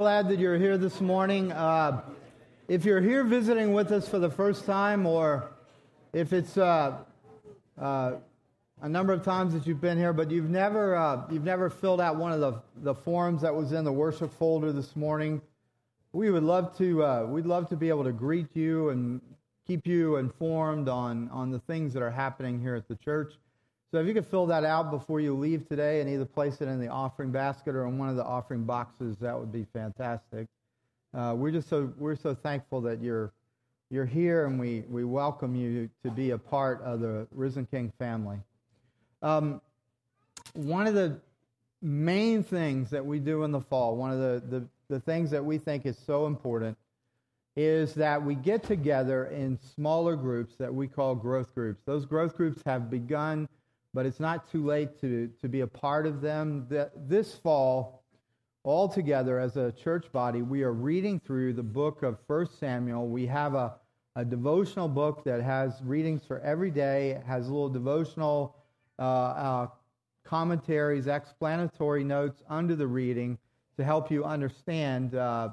Glad that you're here this morning. Uh, if you're here visiting with us for the first time, or if it's uh, uh, a number of times that you've been here, but you've never uh, you've never filled out one of the the forms that was in the worship folder this morning, we would love to uh, we'd love to be able to greet you and keep you informed on on the things that are happening here at the church. So if you could fill that out before you leave today and either place it in the offering basket or in one of the offering boxes, that would be fantastic. Uh, we're just so we're so thankful that you're you're here and we, we welcome you to be a part of the Risen King family. Um, one of the main things that we do in the fall, one of the, the, the things that we think is so important, is that we get together in smaller groups that we call growth groups. Those growth groups have begun but it's not too late to, to be a part of them. This fall, all together as a church body, we are reading through the book of 1 Samuel. We have a, a devotional book that has readings for every day, it has little devotional uh, uh, commentaries, explanatory notes under the reading to help you understand uh,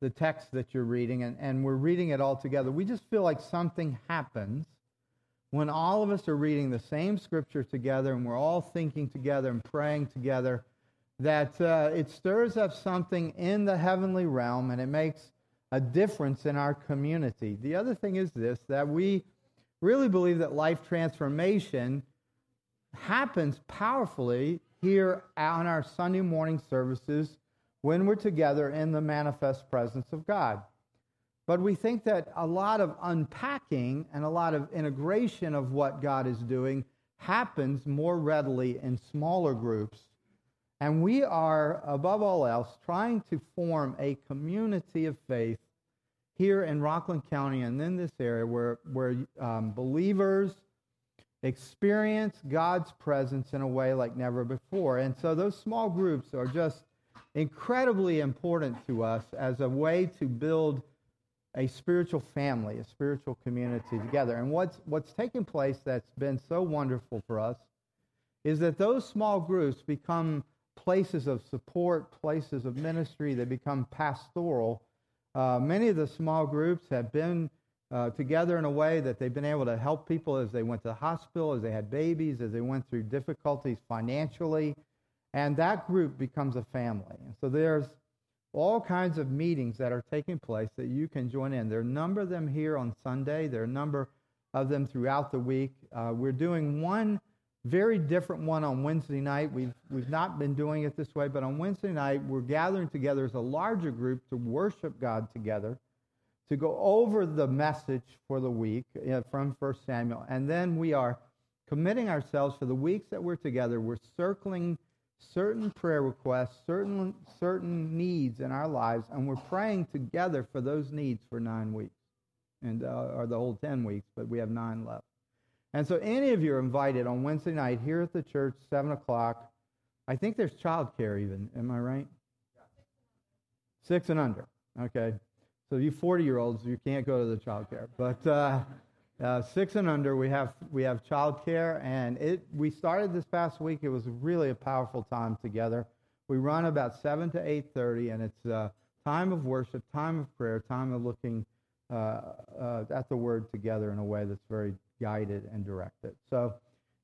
the text that you're reading. And, and we're reading it all together. We just feel like something happens when all of us are reading the same scripture together and we're all thinking together and praying together, that uh, it stirs up something in the heavenly realm and it makes a difference in our community. The other thing is this that we really believe that life transformation happens powerfully here on our Sunday morning services when we're together in the manifest presence of God. But we think that a lot of unpacking and a lot of integration of what God is doing happens more readily in smaller groups. And we are, above all else, trying to form a community of faith here in Rockland County and in this area where, where um, believers experience God's presence in a way like never before. And so those small groups are just incredibly important to us as a way to build a spiritual family, a spiritual community together. And what's, what's taken place that's been so wonderful for us is that those small groups become places of support, places of ministry, they become pastoral. Uh, many of the small groups have been uh, together in a way that they've been able to help people as they went to the hospital, as they had babies, as they went through difficulties financially. And that group becomes a family. And so there's all kinds of meetings that are taking place that you can join in. There are a number of them here on Sunday. There are a number of them throughout the week. Uh, we're doing one very different one on Wednesday night. We've, we've not been doing it this way, but on Wednesday night, we're gathering together as a larger group to worship God together, to go over the message for the week uh, from 1 Samuel. And then we are committing ourselves for the weeks that we're together. We're circling certain prayer requests, certain, certain needs in our lives, and we're praying together for those needs for nine weeks, and uh, or the whole 10 weeks, but we have nine left. And so any of you are invited on Wednesday night here at the church, 7 o'clock. I think there's childcare even. Am I right? Six and under. Okay. So you 40 year olds, you can't go to the childcare. But uh, uh, six and under, we have we have childcare, and it we started this past week. It was really a powerful time together. We run about seven to eight thirty, and it's a time of worship, time of prayer, time of looking uh, uh, at the Word together in a way that's very guided and directed. So,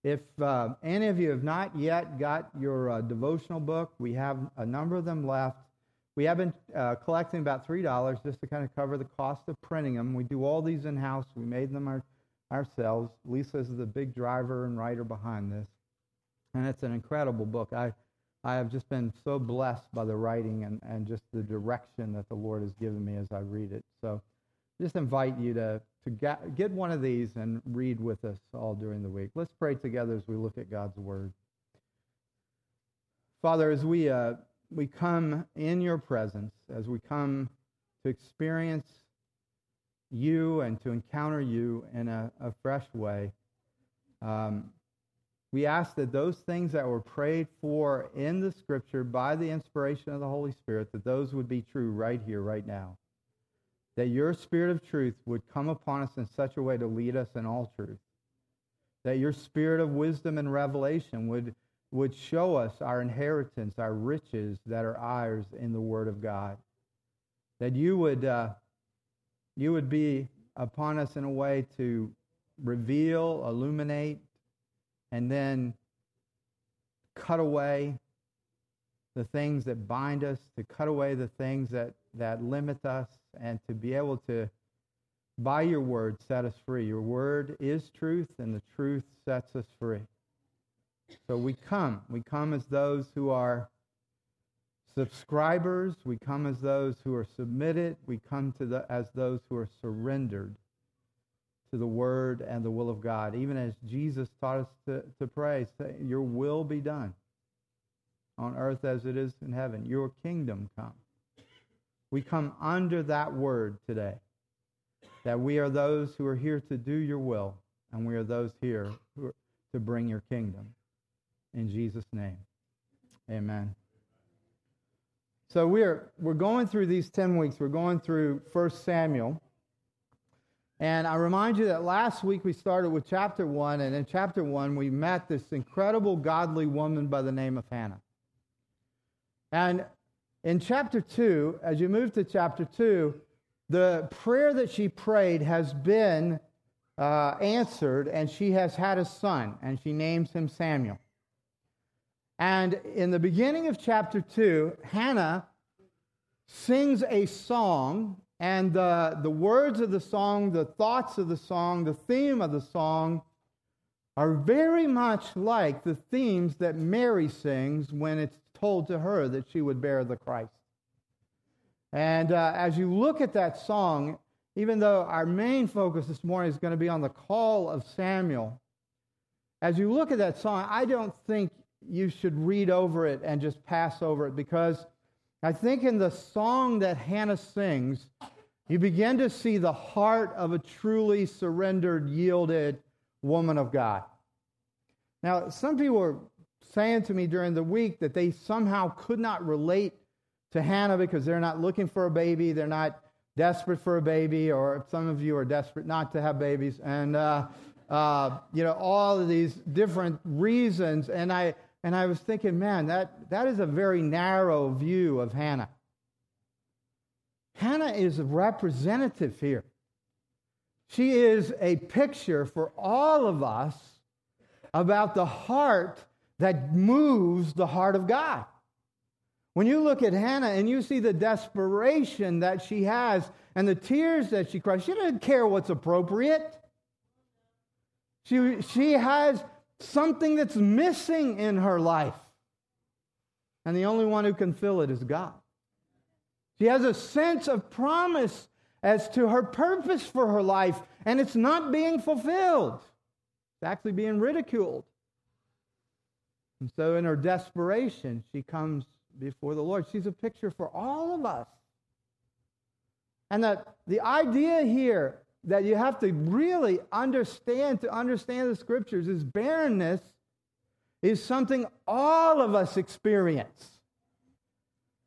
if uh, any of you have not yet got your uh, devotional book, we have a number of them left. We have been uh, collecting about $3 just to kind of cover the cost of printing them. We do all these in house, we made them our, ourselves. Lisa is the big driver and writer behind this. And it's an incredible book. I, I have just been so blessed by the writing and, and just the direction that the Lord has given me as I read it. So just invite you to, to get, get one of these and read with us all during the week. Let's pray together as we look at God's Word. Father, as we uh, we come in your presence, as we come to experience you and to encounter you in a, a fresh way, um, we ask that those things that were prayed for in the scripture by the inspiration of the Holy Spirit, that those would be true right here, right now. That your spirit of truth would come upon us in such a way to lead us in all truth. That your spirit of wisdom and revelation would would show us our inheritance, our riches that are ours in the Word of God. that you would, uh, you would be upon us in a way to reveal, illuminate, and then cut away the things that bind us, to cut away the things that, that limit us, and to be able to, by your word, set us free. Your word is truth, and the truth sets us free. So we come. We come as those who are subscribers. We come as those who are submitted. We come to the, as those who are surrendered to the word and the will of God. Even as Jesus taught us to, to pray, say, Your will be done on earth as it is in heaven. Your kingdom come. We come under that word today. That we are those who are here to do your will, and we are those here to bring your kingdom. In Jesus' name. Amen. So we're we're going through these 10 weeks. We're going through 1 Samuel. And I remind you that last week we started with chapter 1 and in chapter 1 we met this incredible godly woman by the name of Hannah. And in chapter 2, as you move to chapter 2, the prayer that she prayed has been uh, answered, and she has had a son, and she names him Samuel. And in the beginning of chapter 2, Hannah sings a song, and the, the words of the song, the thoughts of the song, the theme of the song are very much like the themes that Mary sings when it's told to her that she would bear the Christ. And uh, as you look at that song, even though our main focus this morning is going to be on the call of Samuel, as you look at that song, I don't think you should read over it and just pass over it because I think in the song that Hannah sings, you begin to see the heart of a truly surrendered, yielded woman of God. Now, some people were saying to me during the week that they somehow could not relate to Hannah because they're not looking for a baby, they're not desperate for a baby, or some of you are desperate not to have babies, and uh, uh, you know all of these different reasons. And I and I was thinking, man, that, that is a very narrow view of Hannah. Hannah is a representative here. She is a picture for all of us about the heart that moves the heart of God. When you look at Hannah and you see the desperation that she has and the tears that she cries, she doesn't care what's appropriate. She, she has something that's missing in her life. And the only one who can fill it is God. She has a sense of promise as to her purpose for her life, and it's not being fulfilled. It's actually being ridiculed. And so, in her desperation, she comes before the Lord. She's a picture for all of us. And that the idea here that you have to really understand to understand the scriptures is barrenness is something all of us experience.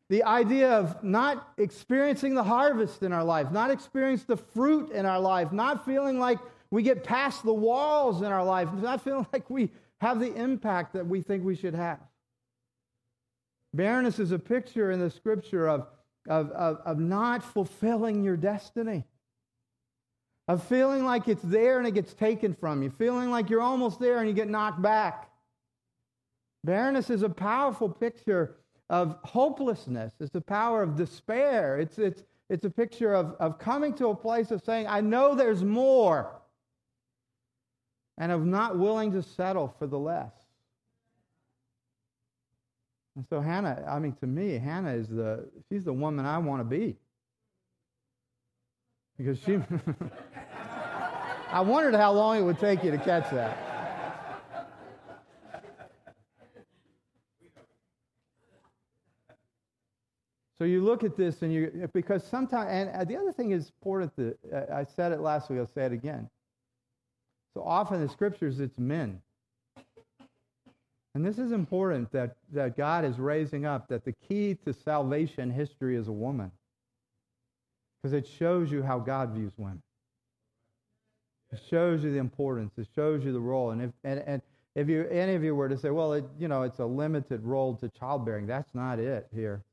The idea of not experiencing the harvest in our life, not experiencing the fruit in our life, not feeling like we get past the walls in our life, not feeling like we have the impact that we think we should have. Barrenness is a picture in the scripture of, of, of, of not fulfilling your destiny of feeling like it's there and it gets taken from you, feeling like you're almost there and you get knocked back. Barrenness is a powerful picture of hopelessness. It's a power of despair. It's, it's, it's a picture of, of coming to a place of saying, I know there's more, and of not willing to settle for the less. And so Hannah, I mean, to me, Hannah is the, she's the woman I want to be. Because she. I wondered how long it would take you to catch that. So you look at this and you, because sometimes, and uh, the other thing is important that uh, I said it last week, I'll say it again. So often in the scriptures, it's men. And this is important that, that God is raising up, that the key to salvation history is a woman because it shows you how God views women. It shows you the importance. It shows you the role. And if and, and if you any of you were to say, well, it, you know, it's a limited role to childbearing, that's not it here.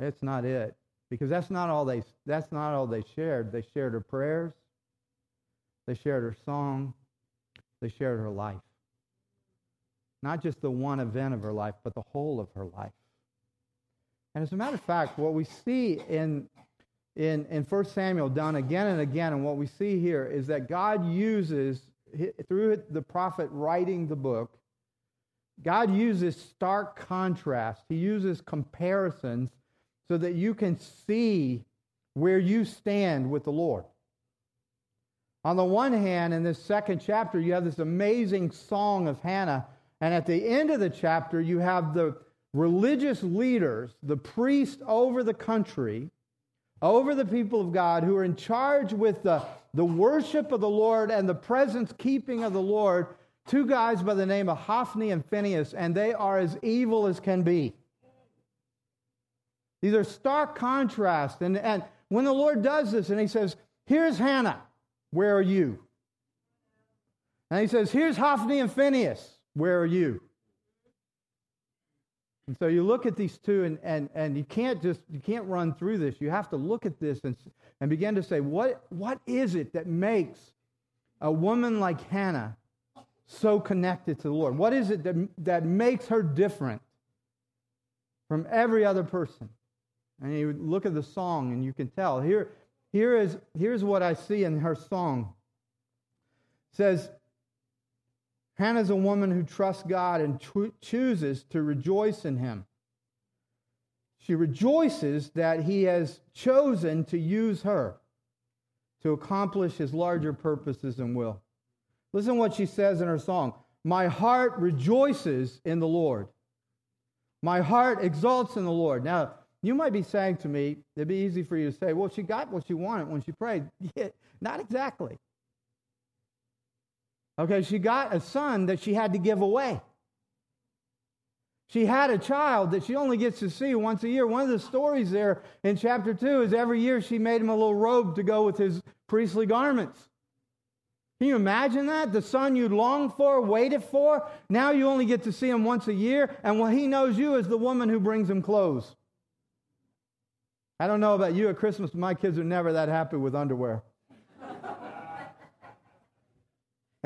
It's not it. because that's not all they that's not all they shared. They shared her prayers, they shared her song, they shared her life. Not just the one event of her life, but the whole of her life. And as a matter of fact, what we see in in, in 1 Samuel done again and again, and what we see here is that God uses, through the prophet writing the book, God uses stark contrast. He uses comparisons so that you can see where you stand with the Lord. On the one hand, in this second chapter, you have this amazing song of Hannah. And at the end of the chapter, you have the religious leaders, the priests over the country, over the people of God who are in charge with the, the worship of the Lord and the presence keeping of the Lord, two guys by the name of Hophni and Phinehas, and they are as evil as can be. These are stark contrasts. And, and when the Lord does this and he says, Here's Hannah, where are you? And he says, Here's Hophni and Phinehas, where are you? And so you look at these two, and, and, and you can't just you can't run through this. You have to look at this and, and begin to say, what, what is it that makes a woman like Hannah so connected to the Lord? What is it that, that makes her different from every other person? And you look at the song, and you can tell. Here, here is, here's what I see in her song. It says, Hannah's a woman who trusts God and cho- chooses to rejoice in him. She rejoices that he has chosen to use her to accomplish his larger purposes and will. Listen what she says in her song My heart rejoices in the Lord. My heart exalts in the Lord. Now, you might be saying to me, it'd be easy for you to say, well, she got what she wanted when she prayed. Yeah, not exactly. Okay, she got a son that she had to give away. She had a child that she only gets to see once a year. One of the stories there in chapter 2 is every year she made him a little robe to go with his priestly garments. Can you imagine that? The son you longed for, waited for, now you only get to see him once a year, and what he knows you is the woman who brings him clothes. I don't know about you at Christmas, but my kids are never that happy with underwear.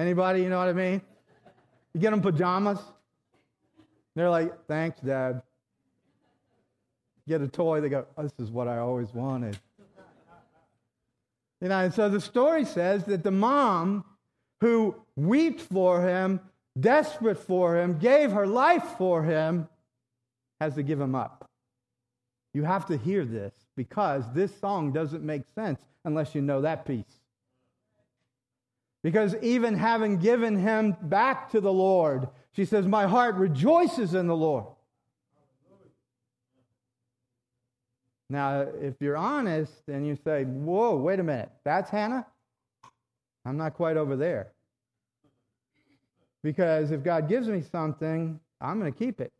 Anybody, you know what I mean? You get them pajamas. They're like, thanks, Dad. Get a toy, they go, this is what I always wanted. You know, and so the story says that the mom who wept for him, desperate for him, gave her life for him, has to give him up. You have to hear this because this song doesn't make sense unless you know that piece. Because even having given him back to the Lord, she says, My heart rejoices in the Lord. Now, if you're honest and you say, Whoa, wait a minute, that's Hannah? I'm not quite over there. Because if God gives me something, I'm going to keep it.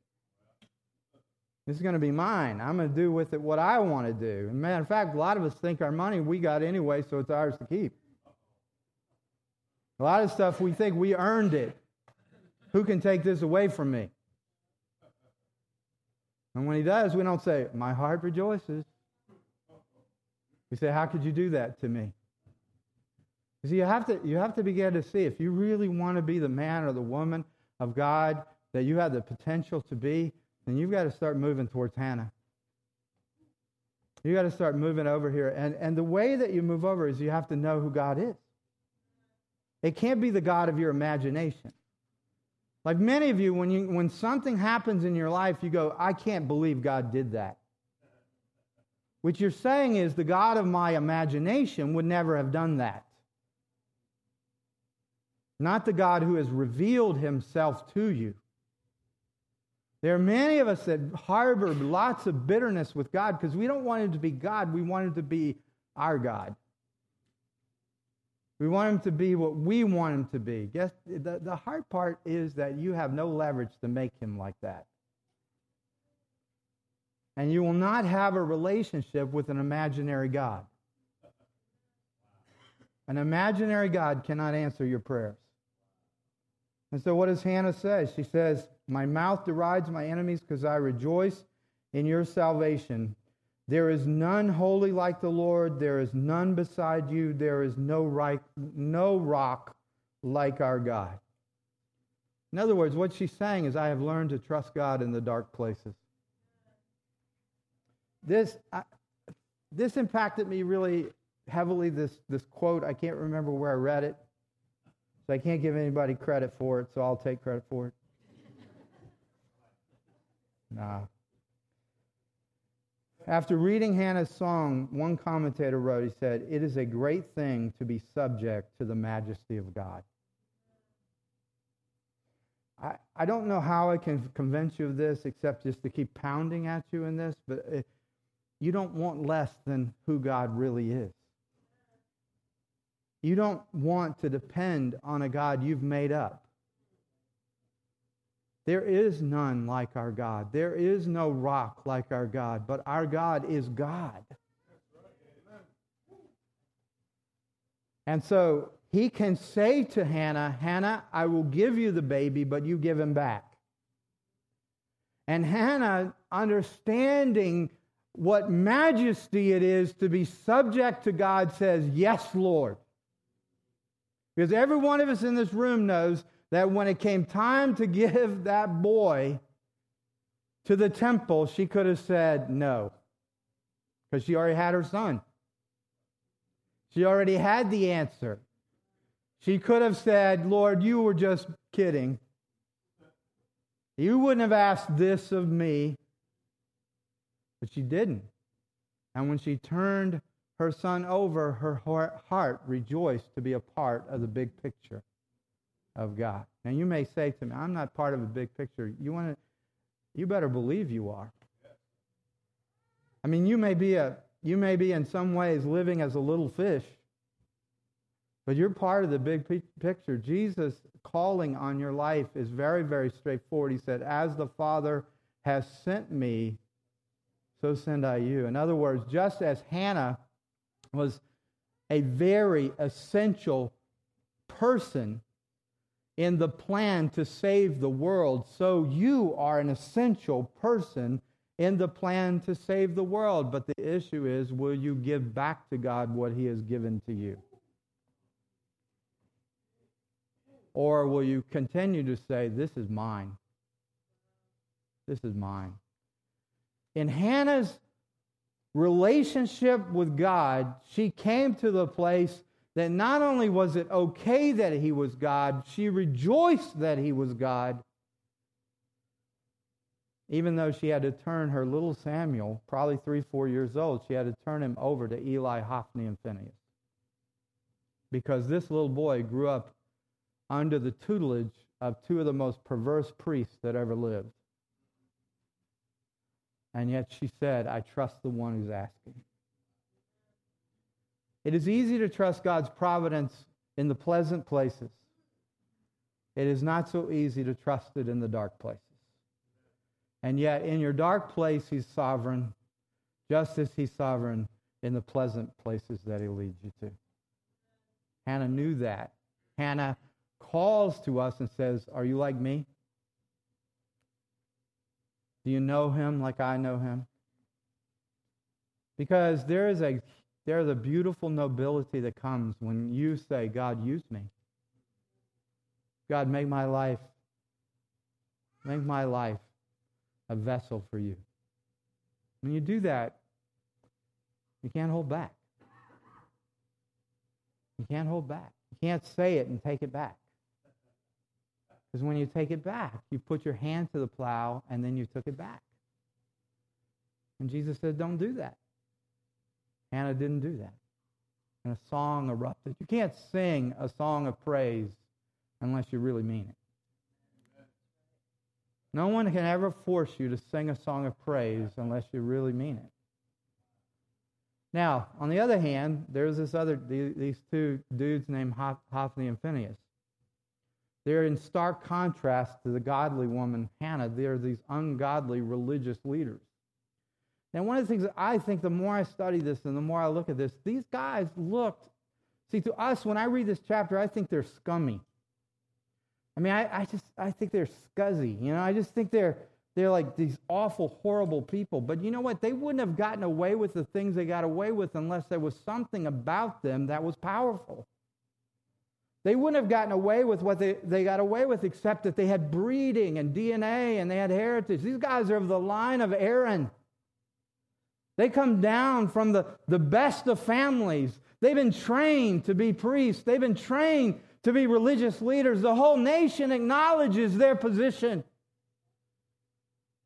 This is going to be mine. I'm going to do with it what I want to do. As a matter of fact, a lot of us think our money we got anyway, so it's ours to keep. A lot of stuff we think we earned it. Who can take this away from me? And when he does, we don't say, My heart rejoices. We say, How could you do that to me? You see, you have to, you have to begin to see if you really want to be the man or the woman of God that you have the potential to be, then you've got to start moving towards Hannah. You got to start moving over here. And, and the way that you move over is you have to know who God is. It can't be the God of your imagination. Like many of you, when, you, when something happens in your life, you go, I can't believe God did that. What you're saying is the God of my imagination would never have done that. Not the God who has revealed himself to you. There are many of us that harbor lots of bitterness with God because we don't want him to be God, we want him to be our God. We want him to be what we want him to be. Guess the, the hard part is that you have no leverage to make him like that. And you will not have a relationship with an imaginary God. An imaginary God cannot answer your prayers. And so, what does Hannah say? She says, My mouth derides my enemies because I rejoice in your salvation. There is none holy like the Lord. There is none beside you. There is no, right, no rock like our God. In other words, what she's saying is, I have learned to trust God in the dark places. This, I, this impacted me really heavily, this, this quote. I can't remember where I read it, so I can't give anybody credit for it, so I'll take credit for it. nah. After reading Hannah's song, one commentator wrote, he said, It is a great thing to be subject to the majesty of God. I, I don't know how I can convince you of this except just to keep pounding at you in this, but it, you don't want less than who God really is. You don't want to depend on a God you've made up. There is none like our God. There is no rock like our God, but our God is God. And so he can say to Hannah, Hannah, I will give you the baby, but you give him back. And Hannah, understanding what majesty it is to be subject to God, says, Yes, Lord. Because every one of us in this room knows that when it came time to give that boy to the temple, she could have said no, because she already had her son. She already had the answer. She could have said, Lord, you were just kidding. You wouldn't have asked this of me. But she didn't. And when she turned her son over, her heart rejoiced to be a part of the big picture of God. Now you may say to me, I'm not part of a big picture. You want to you better believe you are. I mean, you may be a you may be in some ways living as a little fish, but you're part of the big picture. Jesus calling on your life is very, very straightforward. He said, As the Father has sent me, so send I you. In other words, just as Hannah was a very essential person in the plan to save the world, so you are an essential person in the plan to save the world. But the issue is will you give back to God what He has given to you? Or will you continue to say, This is mine? This is mine. In Hannah's relationship with God, she came to the place that not only was it okay that he was God, she rejoiced that he was God, even though she had to turn her little Samuel, probably three, four years old, she had to turn him over to Eli, Hophni, and Phinehas. Because this little boy grew up under the tutelage of two of the most perverse priests that ever lived. And yet she said, I trust the one who's asking. It is easy to trust God's providence in the pleasant places. It is not so easy to trust it in the dark places. And yet, in your dark place, He's sovereign, just as He's sovereign in the pleasant places that He leads you to. Hannah knew that. Hannah calls to us and says, Are you like me? Do you know Him like I know Him? Because there is a there's a beautiful nobility that comes when you say, God, use me. God, make my life, make my life a vessel for you. When you do that, you can't hold back. You can't hold back. You can't say it and take it back. Because when you take it back, you put your hand to the plow and then you took it back. And Jesus said, don't do that. Hannah didn't do that. And a song erupted. You can't sing a song of praise unless you really mean it. No one can ever force you to sing a song of praise unless you really mean it. Now, on the other hand, there's this other these two dudes named Hophni and Phinehas. They're in stark contrast to the godly woman Hannah. They're these ungodly religious leaders. Now, one of the things that I think the more I study this and the more I look at this, these guys looked, see, to us, when I read this chapter, I think they're scummy. I mean, I, I just, I think they're scuzzy. You know, I just think they're, They're like these awful, horrible people. But you know what? They wouldn't have gotten away with the things they got away with unless there was something about them that was powerful. They wouldn't have gotten away with what they, they got away with except that they had breeding and DNA and they had heritage. These guys are of the line of Aaron. They come down from the, the best of families. They've been trained to be priests, they've been trained to be religious leaders. The whole nation acknowledges their position.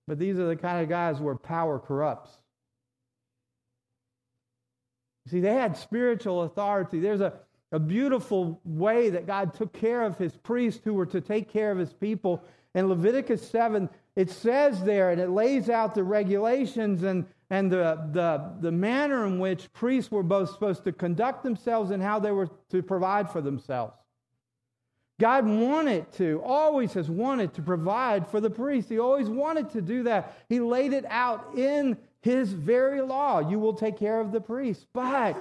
But these are the kind of guys where power corrupts. See, they had spiritual authority. There's a, a beautiful way that God took care of his priests who were to take care of his people. In Leviticus 7, it says there, and it lays out the regulations and, and the, the, the manner in which priests were both supposed to conduct themselves and how they were to provide for themselves. God wanted to, always has wanted to provide for the priest. He always wanted to do that. He laid it out in his very law. You will take care of the priest. But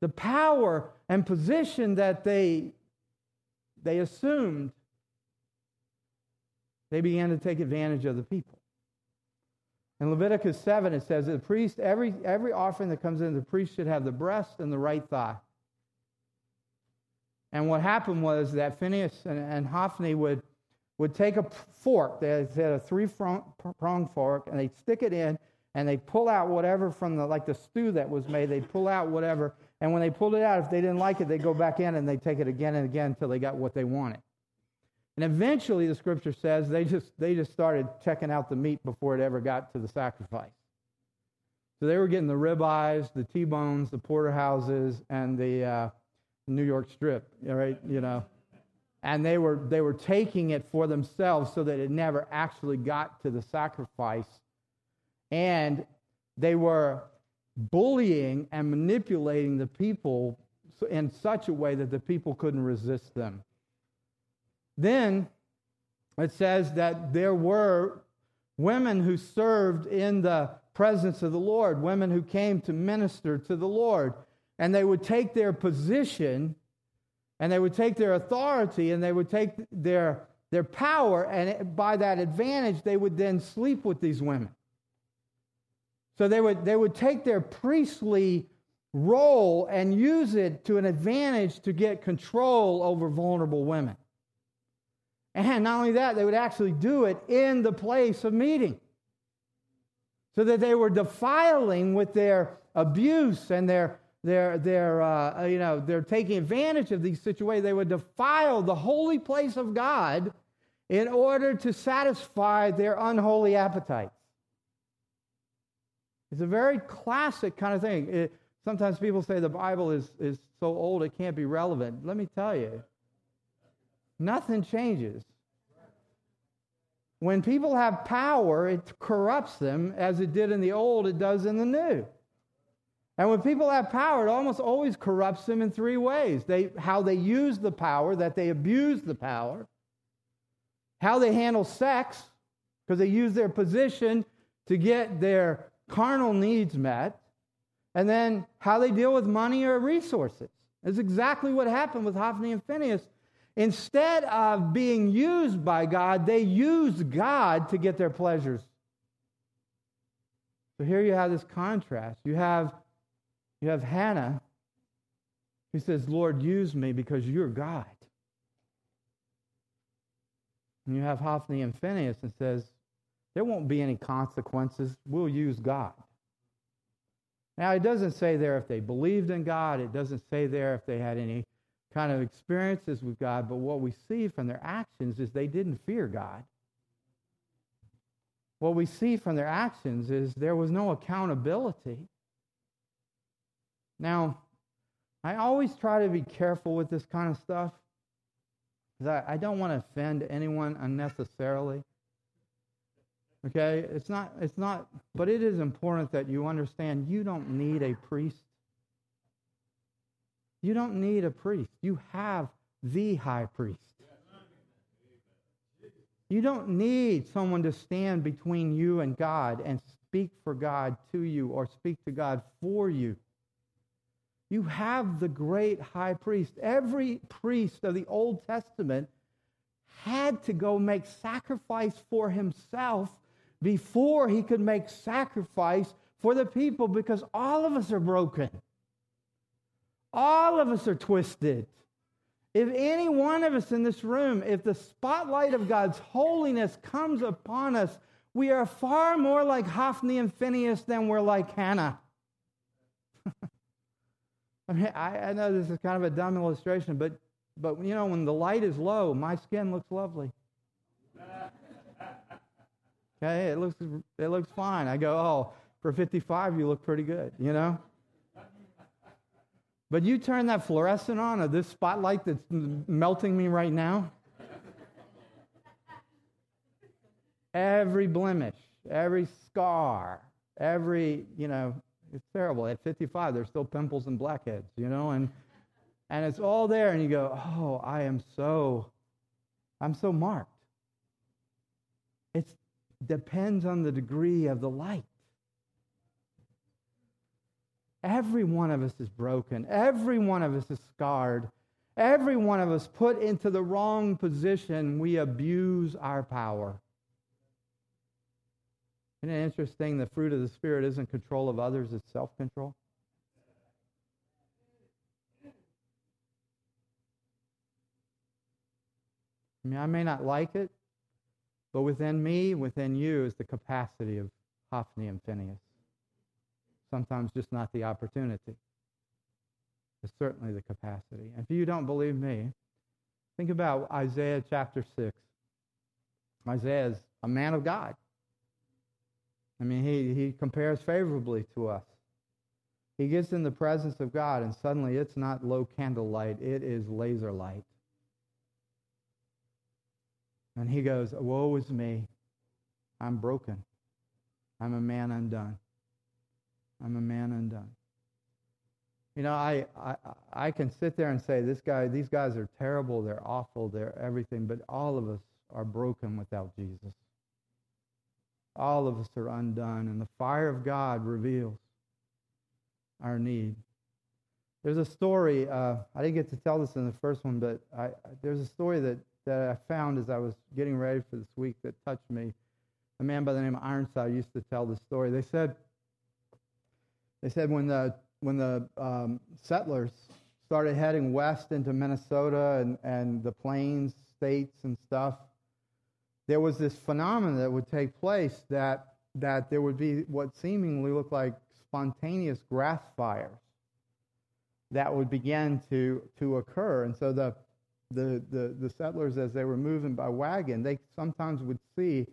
the power and position that they, they assumed, they began to take advantage of the people. In Leviticus 7, it says the priest, every, every offering that comes in, the priest should have the breast and the right thigh. And what happened was that Phinehas and, and Hophni would, would take a fork, they had a three pronged fork, and they'd stick it in, and they'd pull out whatever from the, like the stew that was made, they'd pull out whatever. And when they pulled it out, if they didn't like it, they'd go back in and they'd take it again and again until they got what they wanted. And eventually, the scripture says they just, they just started checking out the meat before it ever got to the sacrifice. So they were getting the ribeyes, the T-bones, the porterhouses, and the, uh, New York Strip, right? You know, and they were they were taking it for themselves so that it never actually got to the sacrifice, and they were bullying and manipulating the people in such a way that the people couldn't resist them. Then it says that there were women who served in the presence of the Lord, women who came to minister to the Lord and they would take their position and they would take their authority and they would take their, their power, and by that advantage, they would then sleep with these women. So they would, they would take their priestly role and use it to an advantage to get control over vulnerable women. And not only that, they would actually do it in the place of meeting. So that they were defiling with their abuse and their they're, they're, uh, you know, they're taking advantage of these situations. They would defile the holy place of God in order to satisfy their unholy appetites. It's a very classic kind of thing. It, sometimes people say the Bible is, is so old it can't be relevant. Let me tell you, nothing changes. When people have power, it corrupts them as it did in the old, it does in the new. And when people have power, it almost always corrupts them in three ways. They, how they use the power, that they abuse the power, how they handle sex, because they use their position to get their carnal needs met, and then how they deal with money or resources. That's exactly what happened with Hophni and Phinehas. Instead of being used by God, they used God to get their pleasures. So here you have this contrast. You have you have Hannah who says, Lord, use me because you're God. And you have Hophni and Phinehas and says, there won't be any consequences. We'll use God. Now, it doesn't say there if they believed in God. It doesn't say there if they had any kind of experiences with God. But what we see from their actions is they didn't fear God. What we see from their actions is there was no accountability. Now, I always try to be careful with this kind of stuff because I, I don't want to offend anyone unnecessarily. Okay? It's not, it's not, but it is important that you understand you don't need a priest. You don't need a priest. You have the high priest. You don't need someone to stand between you and God and speak for God to you or speak to God for you. You have the great high priest. Every priest of the Old Testament had to go make sacrifice for himself before he could make sacrifice for the people because all of us are broken. All of us are twisted. If any one of us in this room, if the spotlight of God's holiness comes upon us, we are far more like Hophni and Phinehas than we're like Hannah. I mean, I, I, know this is kind of a dumb illustration, but, but you know, when the light is low, my skin looks lovely. Okay, it looks, it looks fine. I go, oh, for 55, you look pretty good, you know? But you turn that fluorescent on or this spotlight that's melting me right now. every blemish, every scar, every, you know, it's terrible. At 55, there's still pimples and blackheads, you know, and and it's all there, and you go, oh, I am so, I'm so marked. It depends on the degree of the light. Every one of us is broken. Every one of us is scarred. Every one of us put into the wrong position, we abuse our power. Isn't it interesting? The fruit of the Spirit isn't control of others, it's self control. I mean, I may not like it, but within me, within you, is the capacity of Hophni and Phinehas. Sometimes just not the opportunity, but certainly the capacity. And if you don't believe me, think about Isaiah chapter 6. Isaiah is a man of God. I mean, he, he compares favorably to us. He gets in the presence of God, and suddenly it's not low candlelight, it is laser light. And he goes, Woe is me. I'm broken. I'm a man undone. I'm a man undone. You know, I, I, I can sit there and say, this guy, these guys are terrible, they're awful, they're everything, but all of us are broken without Jesus. All of us are undone, and the fire of God reveals our need. There's a story, uh, I didn't get to tell this in the first one, but I, there's a story that, that I found as I was getting ready for this week that touched me. A man by the name of Ironside used to tell the story. They said, they said when the, when the um, settlers started heading west into Minnesota and, and the plains states and stuff, there was this phenomenon that would take place that, that there would be what seemingly looked like spontaneous grass fires that would begin to, to occur. And so the, the, the, the settlers, as they were moving by wagon, they sometimes would see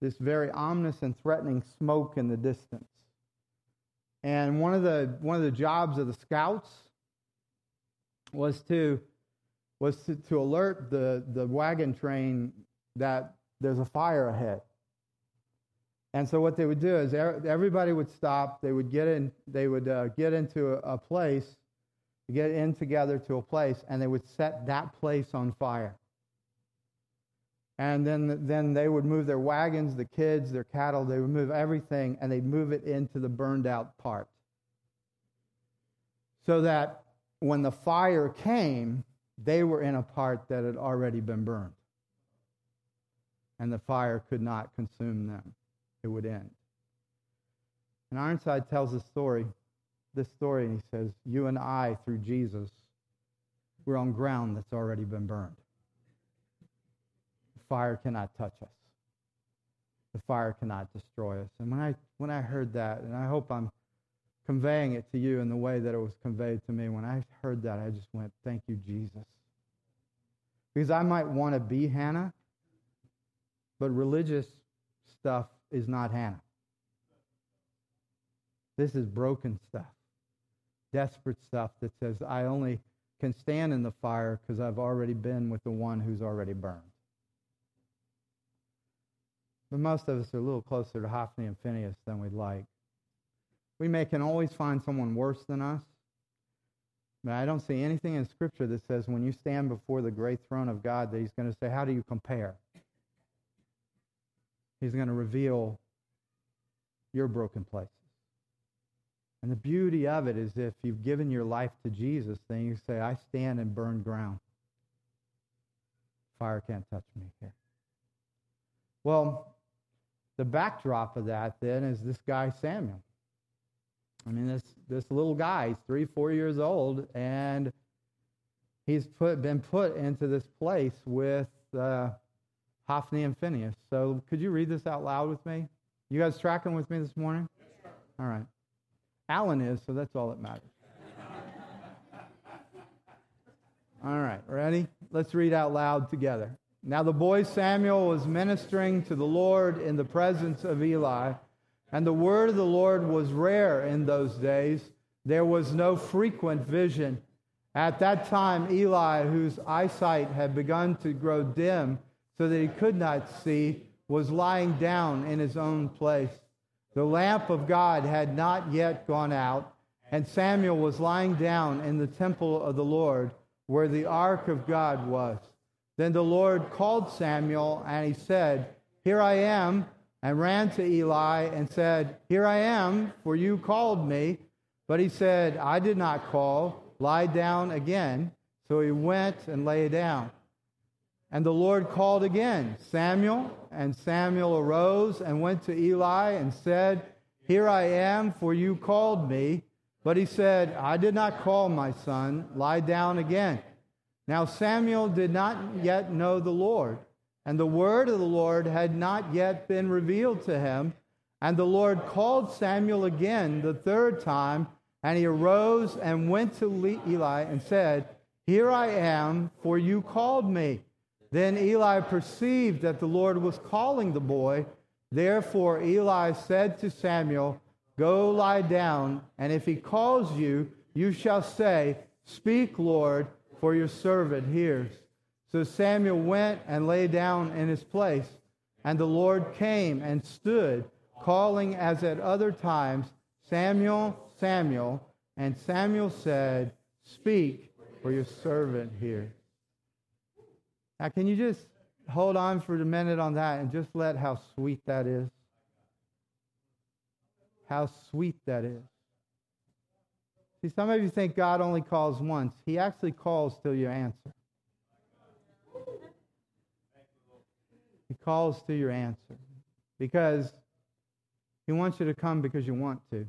this very ominous and threatening smoke in the distance. And one of the, one of the jobs of the scouts was to, was to, to alert the, the wagon train that there's a fire ahead. And so what they would do is everybody would stop. They would get in. They would uh, get into a, a place, get in together to a place, and they would set that place on fire. And then, then they would move their wagons, the kids, their cattle. They would move everything, and they'd move it into the burned out part, so that when the fire came, they were in a part that had already been burned and the fire could not consume them. It would end. And Ironside tells a story, this story, and he says, You and I, through Jesus, we're on ground that's already been burned. Fire cannot touch us. The fire cannot destroy us. And when I when I heard that, and I hope I'm conveying it to you in the way that it was conveyed to me, when I heard that, I just went, Thank you, Jesus. Because I might want to be Hannah, but religious stuff is not Hannah. This is broken stuff, desperate stuff that says, I only can stand in the fire because I've already been with the one who's already burned. But most of us are a little closer to Hophni and Phinehas than we'd like. We may can always find someone worse than us, but I don't see anything in Scripture that says when you stand before the great throne of God that He's going to say, How do you compare? He's going to reveal your broken places. And the beauty of it is if you've given your life to Jesus, then you say, I stand and burn ground. Fire can't touch me here. Well, the backdrop of that then is this guy Samuel. I mean, this this little guy, he's three, four years old, and he's put been put into this place with uh, Hophni and Phinehas. So, could you read this out loud with me? You guys tracking with me this morning? Yes, all right. Alan is, so that's all that matters. all right, ready? Let's read out loud together. Now the boy Samuel was ministering to the Lord in the presence of Eli, and the word of the Lord was rare in those days. There was no frequent vision. At that time, Eli, whose eyesight had begun to grow dim so that he could not see, was lying down in his own place. The lamp of God had not yet gone out, and Samuel was lying down in the temple of the Lord, where the ark of God was. Then the Lord called Samuel, and he said, Here I am, and ran to Eli and said, Here I am, for you called me. But he said, I did not call. Lie down again. So he went and lay down. And the Lord called again, Samuel. And Samuel arose and went to Eli and said, Here I am, for you called me. But he said, I did not call my son. Lie down again. Now Samuel did not yet know the Lord, and the word of the Lord had not yet been revealed to him. And the Lord called Samuel again the third time, and he arose and went to Eli and said, Here I am, for you called me. Then Eli perceived that the Lord was calling the boy. Therefore Eli said to Samuel, Go lie down, and if he calls you, you shall say, Speak, Lord for your servant hears. So Samuel went and lay down in his place. And the Lord came and stood, calling as at other times, Samuel, Samuel. And Samuel said, Speak, for your servant hears. Now, can you just hold on for a minute on that and just let how sweet that is? How sweet that is. See, some of you think God only calls once. He actually calls till you answer. He calls to your answer because he wants you to come because you want to.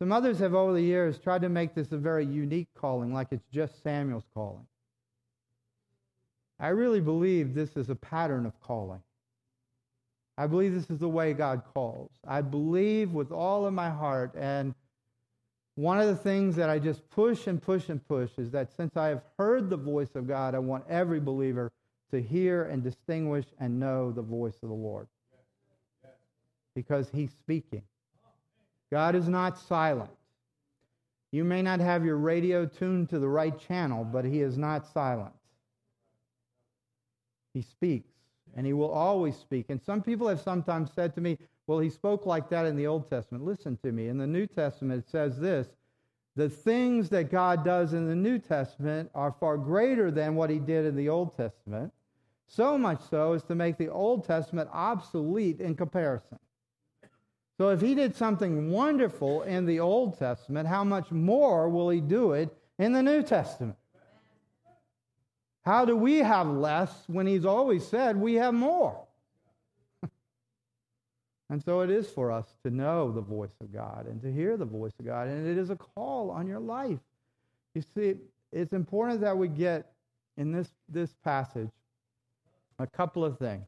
Some others have over the years tried to make this a very unique calling, like it's just Samuel's calling. I really believe this is a pattern of calling. I believe this is the way God calls. I believe with all of my heart and one of the things that I just push and push and push is that since I have heard the voice of God, I want every believer to hear and distinguish and know the voice of the Lord. Because he's speaking. God is not silent. You may not have your radio tuned to the right channel, but he is not silent. He speaks, and he will always speak. And some people have sometimes said to me, well, he spoke like that in the Old Testament. Listen to me. In the New Testament, it says this the things that God does in the New Testament are far greater than what he did in the Old Testament, so much so as to make the Old Testament obsolete in comparison. So if he did something wonderful in the Old Testament, how much more will he do it in the New Testament? How do we have less when he's always said we have more? And so it is for us to know the voice of God and to hear the voice of God. And it is a call on your life. You see, it's important that we get in this, this passage a couple of things.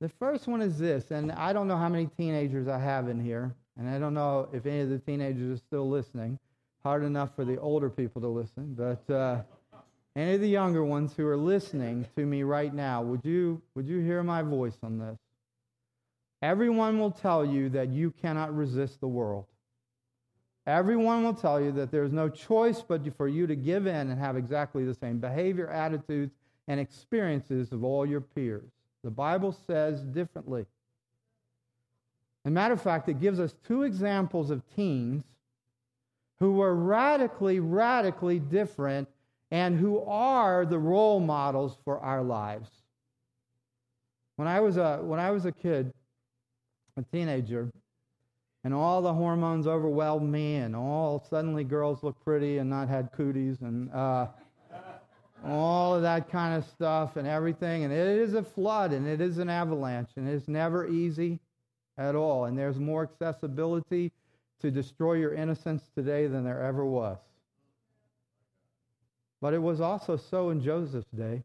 The first one is this, and I don't know how many teenagers I have in here, and I don't know if any of the teenagers are still listening. Hard enough for the older people to listen, but uh, any of the younger ones who are listening to me right now, would you, would you hear my voice on this? Everyone will tell you that you cannot resist the world. Everyone will tell you that there's no choice but for you to give in and have exactly the same behavior, attitudes, and experiences of all your peers. The Bible says differently. As a matter of fact, it gives us two examples of teens who were radically, radically different and who are the role models for our lives. When I was a, when I was a kid, a teenager, and all the hormones overwhelmed me, and all suddenly girls look pretty and not had cooties, and uh, all of that kind of stuff and everything. And it is a flood and it is an avalanche and it's never easy at all. And there's more accessibility to destroy your innocence today than there ever was. But it was also so in Joseph's day.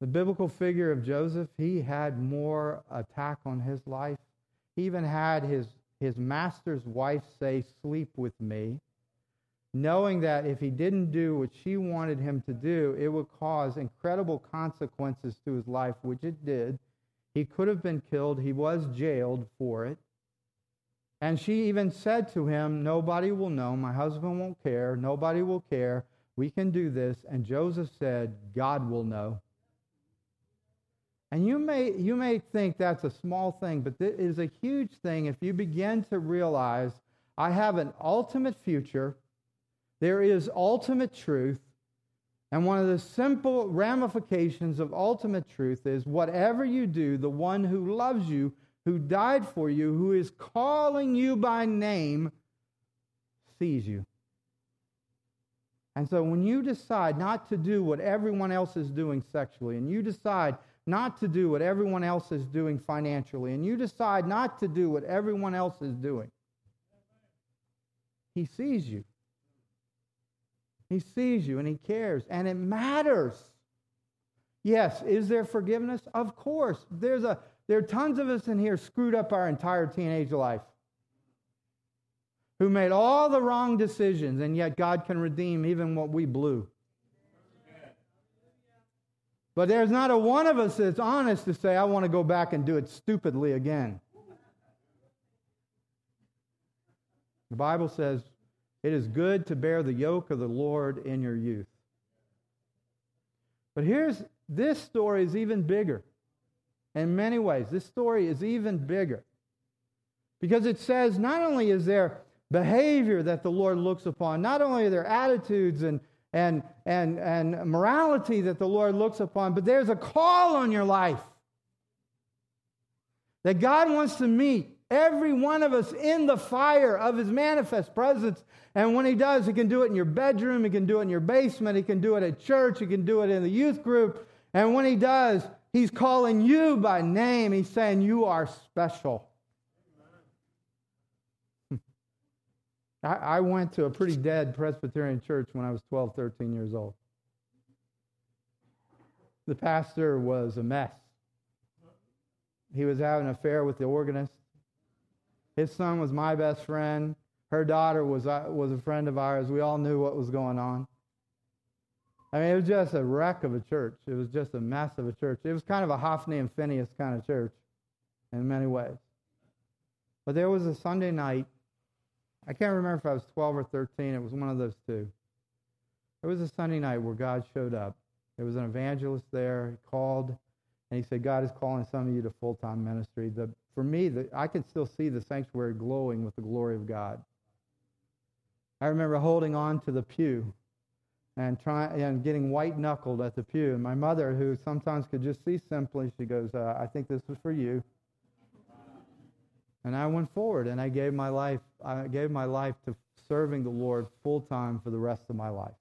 The biblical figure of Joseph, he had more attack on his life. He even had his, his master's wife say, Sleep with me knowing that if he didn't do what she wanted him to do, it would cause incredible consequences to his life, which it did. He could have been killed, he was jailed for it. And she even said to him, Nobody will know, my husband won't care, nobody will care, we can do this. And Joseph said, God will know. And you may, you may think that's a small thing, but it is a huge thing if you begin to realize I have an ultimate future there is ultimate truth. And one of the simple ramifications of ultimate truth is whatever you do, the one who loves you, who died for you, who is calling you by name, sees you. And so when you decide not to do what everyone else is doing sexually, and you decide not to do what everyone else is doing financially, and you decide not to do what everyone else is doing, he sees you. He sees you and he cares, and it matters. Yes, is there forgiveness? Of course. There's a there are tons of us in here screwed up our entire teenage life. Who made all the wrong decisions, and yet God can redeem even what we blew. But there's not a one of us that's honest to say, I want to go back and do it stupidly again. The Bible says it is good to bear the yoke of the Lord in your youth. But here's this story is even bigger. In many ways, this story is even bigger. Because it says not only is there behavior that the Lord looks upon, not only are there attitudes and, and, and, and morality that the Lord looks upon, but there's a call on your life that God wants to meet every one of us in the fire of his manifest presence. And when he does, he can do it in your bedroom, he can do it in your basement, he can do it at church, he can do it in the youth group. And when he does, he's calling you by name. He's saying, You are special. I, I went to a pretty dead Presbyterian church when I was 12, 13 years old. The pastor was a mess. He was having an affair with the organist. His son was my best friend. Her daughter was, uh, was a friend of ours. We all knew what was going on. I mean, it was just a wreck of a church. It was just a mess of a church. It was kind of a Hophni and Phinehas kind of church in many ways. But there was a Sunday night. I can't remember if I was 12 or 13. It was one of those two. It was a Sunday night where God showed up. There was an evangelist there. He called and he said, God is calling some of you to full time ministry. The, for me, the, I can still see the sanctuary glowing with the glory of God. I remember holding on to the pew and trying and getting white knuckled at the pew. And my mother, who sometimes could just see simply, she goes, uh, "I think this was for you." And I went forward and I gave my life. I gave my life to serving the Lord full time for the rest of my life.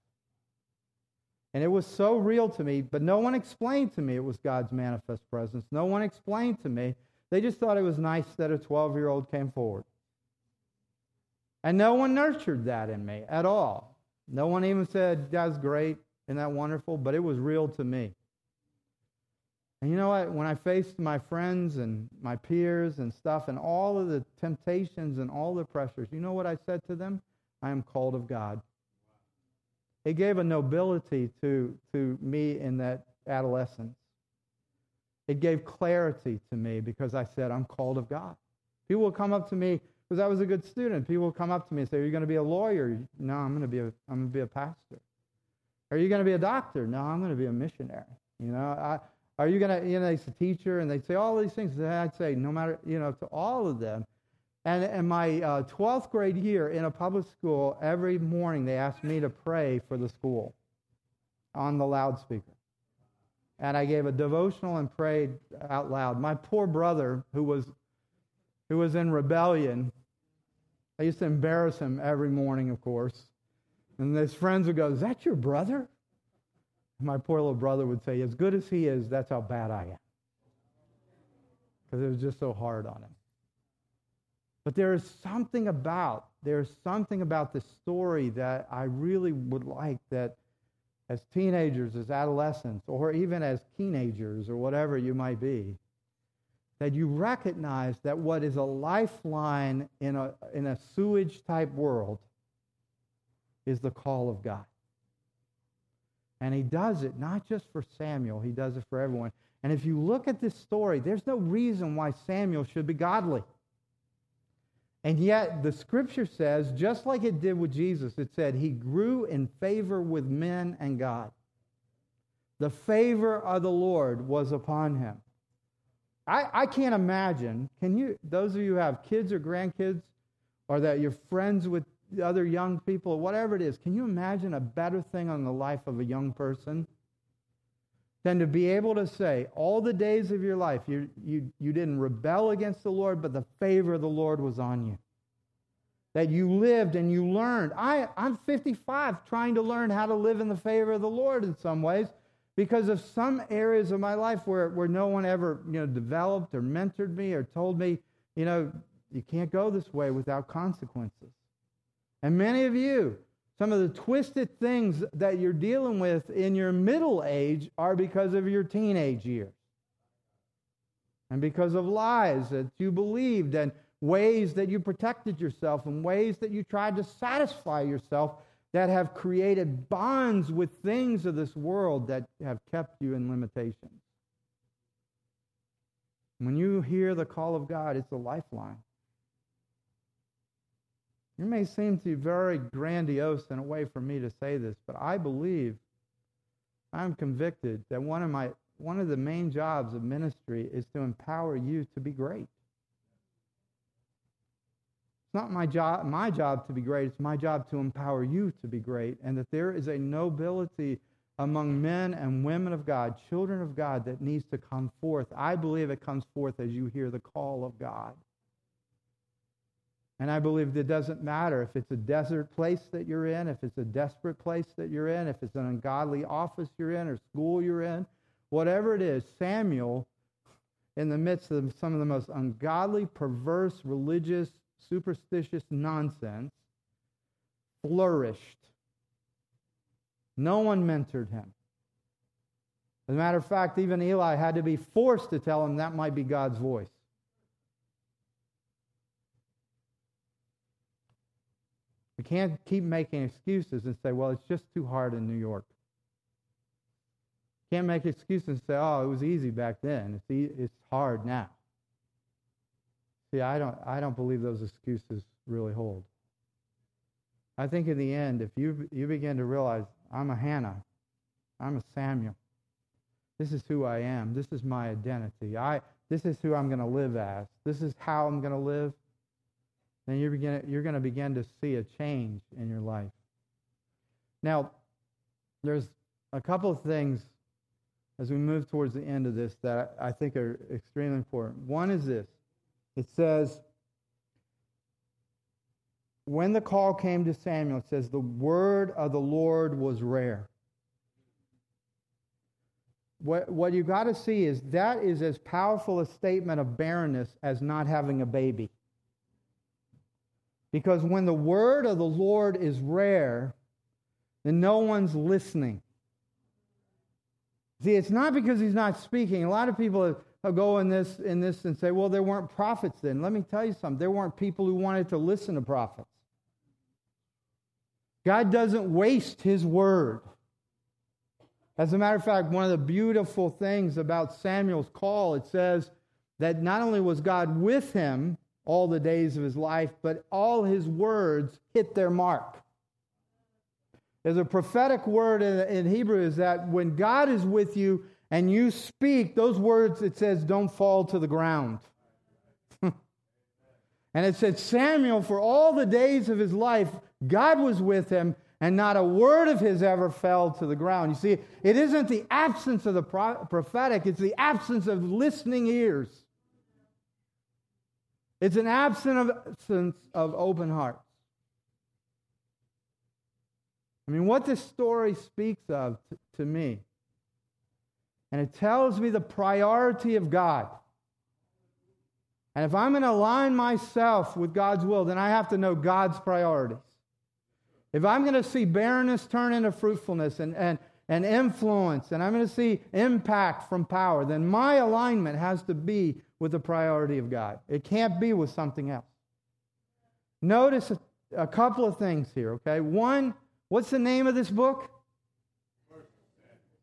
And it was so real to me, but no one explained to me it was God's manifest presence. No one explained to me. They just thought it was nice that a 12 year old came forward. And no one nurtured that in me at all. No one even said, That's great, isn't that wonderful? But it was real to me. And you know what? When I faced my friends and my peers and stuff and all of the temptations and all the pressures, you know what I said to them? I am called of God. It gave a nobility to, to me in that adolescence. It gave clarity to me because I said, I'm called of God. People will come up to me because I was a good student. People will come up to me and say, Are you going to be a lawyer? No, I'm going to be a, I'm going to be a pastor. Are you going to be a doctor? No, I'm going to be a missionary. You know, I, are you going to, you know, he's a teacher, and they'd say all these things. And I'd say, no matter, you know, to all of them, and in my uh, 12th grade year in a public school, every morning they asked me to pray for the school on the loudspeaker. And I gave a devotional and prayed out loud. My poor brother, who was, who was in rebellion, I used to embarrass him every morning, of course. And his friends would go, Is that your brother? My poor little brother would say, As good as he is, that's how bad I am. Because it was just so hard on him. But there is something about, there's something about the story that I really would like that as teenagers, as adolescents, or even as teenagers, or whatever you might be, that you recognize that what is a lifeline in a, in a sewage type world is the call of God. And he does it not just for Samuel, he does it for everyone. And if you look at this story, there's no reason why Samuel should be godly. And yet, the scripture says, just like it did with Jesus, it said he grew in favor with men and God. The favor of the Lord was upon him. I, I can't imagine, can you, those of you who have kids or grandkids, or that you're friends with other young people, whatever it is, can you imagine a better thing on the life of a young person than to be able to say, all the days of your life, you, you, you didn't rebel against the Lord, but the favor of the Lord was on you? That you lived and you learned. I, I'm 55 trying to learn how to live in the favor of the Lord in some ways because of some areas of my life where, where no one ever you know, developed or mentored me or told me, you know, you can't go this way without consequences. And many of you, some of the twisted things that you're dealing with in your middle age are because of your teenage years. And because of lies that you believed and ways that you protected yourself and ways that you tried to satisfy yourself that have created bonds with things of this world that have kept you in limitations. When you hear the call of God, it's a lifeline. It may seem to be very grandiose in a way for me to say this, but I believe, I'm convicted that one of my one of the main jobs of ministry is to empower you to be great. It's not my job, my job to be great. It's my job to empower you to be great. And that there is a nobility among men and women of God, children of God, that needs to come forth. I believe it comes forth as you hear the call of God. And I believe it doesn't matter if it's a desert place that you're in, if it's a desperate place that you're in, if it's an ungodly office you're in or school you're in, whatever it is, Samuel, in the midst of some of the most ungodly, perverse, religious, superstitious nonsense, flourished. No one mentored him. As a matter of fact, even Eli had to be forced to tell him that might be God's voice. We can't keep making excuses and say, well, it's just too hard in New York. Can't make excuses and say, oh, it was easy back then. It's, e- it's hard now. See, I don't, I don't believe those excuses really hold. I think in the end, if you, you begin to realize, I'm a Hannah, I'm a Samuel, this is who I am, this is my identity, I, this is who I'm going to live as, this is how I'm going to live, then you're, begin, you're going to begin to see a change in your life. Now, there's a couple of things as we move towards the end of this that I think are extremely important. One is this it says, when the call came to Samuel, it says, the word of the Lord was rare. What, what you got to see is that is as powerful a statement of barrenness as not having a baby. Because when the word of the Lord is rare, then no one's listening. See, it's not because he's not speaking. A lot of people go in this, in this and say, well, there weren't prophets then. Let me tell you something. There weren't people who wanted to listen to prophets. God doesn't waste his word. As a matter of fact, one of the beautiful things about Samuel's call, it says that not only was God with him all the days of his life, but all his words hit their mark. There's a prophetic word in, Hebrew is that when God is with you and you speak, those words, it says, don't fall to the ground. and it said, Samuel, for all the days of his life, God was with him, and not a word of his ever fell to the ground. You see, it isn't the absence of the prophetic, it's the absence of listening ears. It's an absence of, open hearts. I mean, what this story speaks of t- to me, and it tells me the priority of God. And if I'm going to align myself with God's will, then I have to know God's priorities. If I'm going to see barrenness turn into fruitfulness and, and, and influence, and I'm going to see impact from power, then my alignment has to be with the priority of God. It can't be with something else. Notice a, a couple of things here, okay? One, what's the name of this book?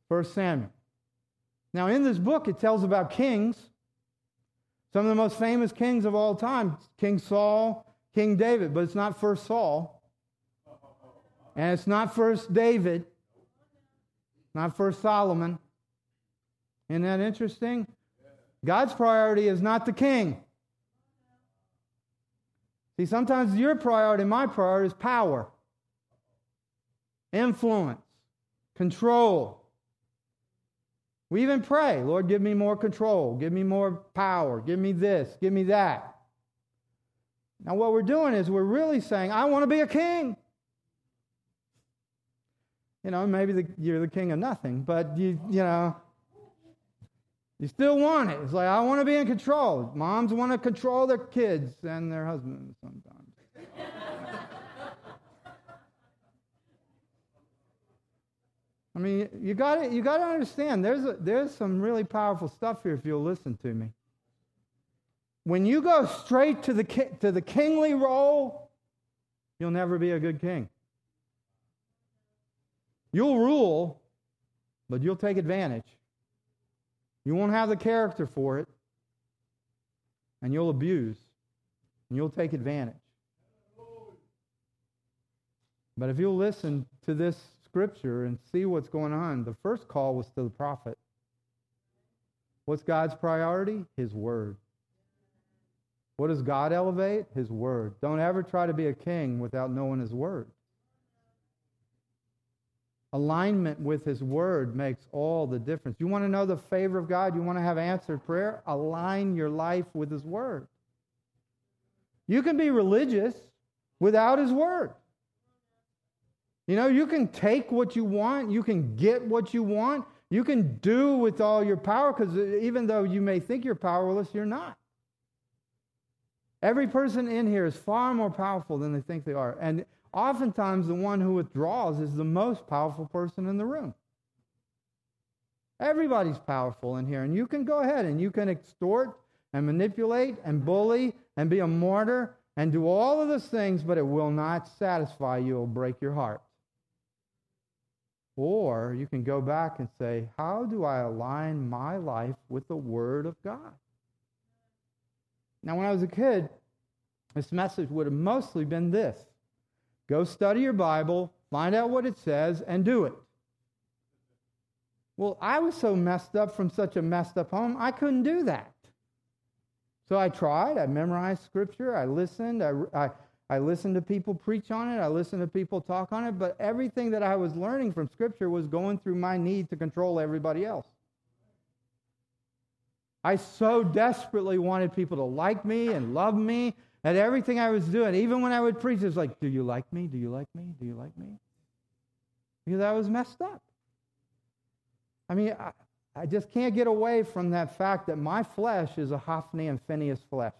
First Samuel. Now, in this book, it tells about kings some of the most famous kings of all time King Saul, King David, but it's not first Saul. And it's not first David, not first Solomon. Isn't that interesting? God's priority is not the king. See, sometimes your priority, my priority, is power, influence, control. We even pray, Lord, give me more control, give me more power, give me this, give me that. Now, what we're doing is we're really saying, I want to be a king. You know, maybe the, you're the king of nothing, but you, you know, you still want it. It's like, I want to be in control. Moms want to control their kids and their husbands sometimes. I mean, you got to you got to understand. There's a, there's some really powerful stuff here if you'll listen to me. When you go straight to the to the kingly role, you'll never be a good king. You'll rule, but you'll take advantage. You won't have the character for it, and you'll abuse, and you'll take advantage. But if you'll listen to this Scripture and see what's going on. The first call was to the prophet. What's God's priority? His Word. What does God elevate? His Word. Don't ever try to be a king without knowing His Word. Alignment with His Word makes all the difference. You want to know the favor of God? You want to have answered prayer? Align your life with His Word. You can be religious without His Word. You know, you can take what you want, you can get what you want, you can do with all your power, because even though you may think you're powerless, you're not. Every person in here is far more powerful than they think they are. And oftentimes, the one who withdraws is the most powerful person in the room. Everybody's powerful in here. And you can go ahead and you can extort and manipulate and bully and be a martyr and do all of those things, but it will not satisfy you. It will break your heart. Or you can go back and say, How do I align my life with the Word of God? Now, when I was a kid, this message would have mostly been this go study your Bible, find out what it says, and do it. Well, I was so messed up from such a messed up home, I couldn't do that. So I tried. I memorized scripture. I listened. I, I, I listened to people preach on it. I listened to people talk on it. But everything that I was learning from Scripture was going through my need to control everybody else. I so desperately wanted people to like me and love me and everything I was doing. Even when I would preach, it was like, Do you like me? Do you like me? Do you like me? Because I was messed up. I mean, I, I just can't get away from that fact that my flesh is a Hophni and Phinehas flesh.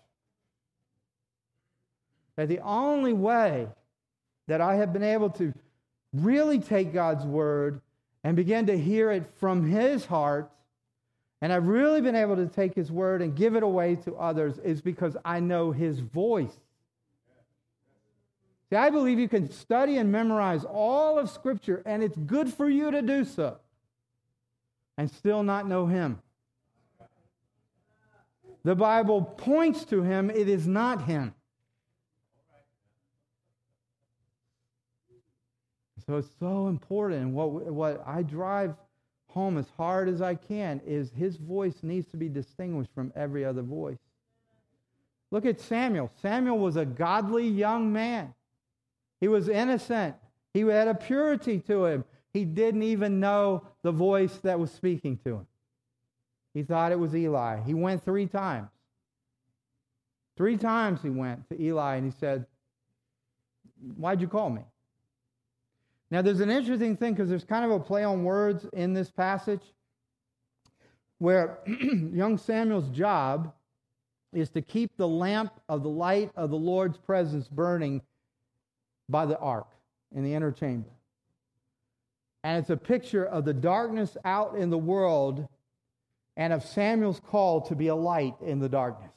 That the only way that I have been able to really take God's word and begin to hear it from His heart, and I've really been able to take His word and give it away to others, is because I know His voice. See, I believe you can study and memorize all of Scripture, and it's good for you to do so, and still not know Him. The Bible points to Him, it is not Him. So it's so important. What, what I drive home as hard as I can is his voice needs to be distinguished from every other voice. Look at Samuel. Samuel was a godly young man. He was innocent. He had a purity to him. He didn't even know the voice that was speaking to him. He thought it was Eli. He went three times. Three times he went to Eli and he said, Why'd you call me? Now, there's an interesting thing because there's kind of a play on words in this passage where young Samuel's job is to keep the lamp of the light of the Lord's presence burning by the ark in the inner chamber. And it's a picture of the darkness out in the world and of Samuel's call to be a light in the darkness.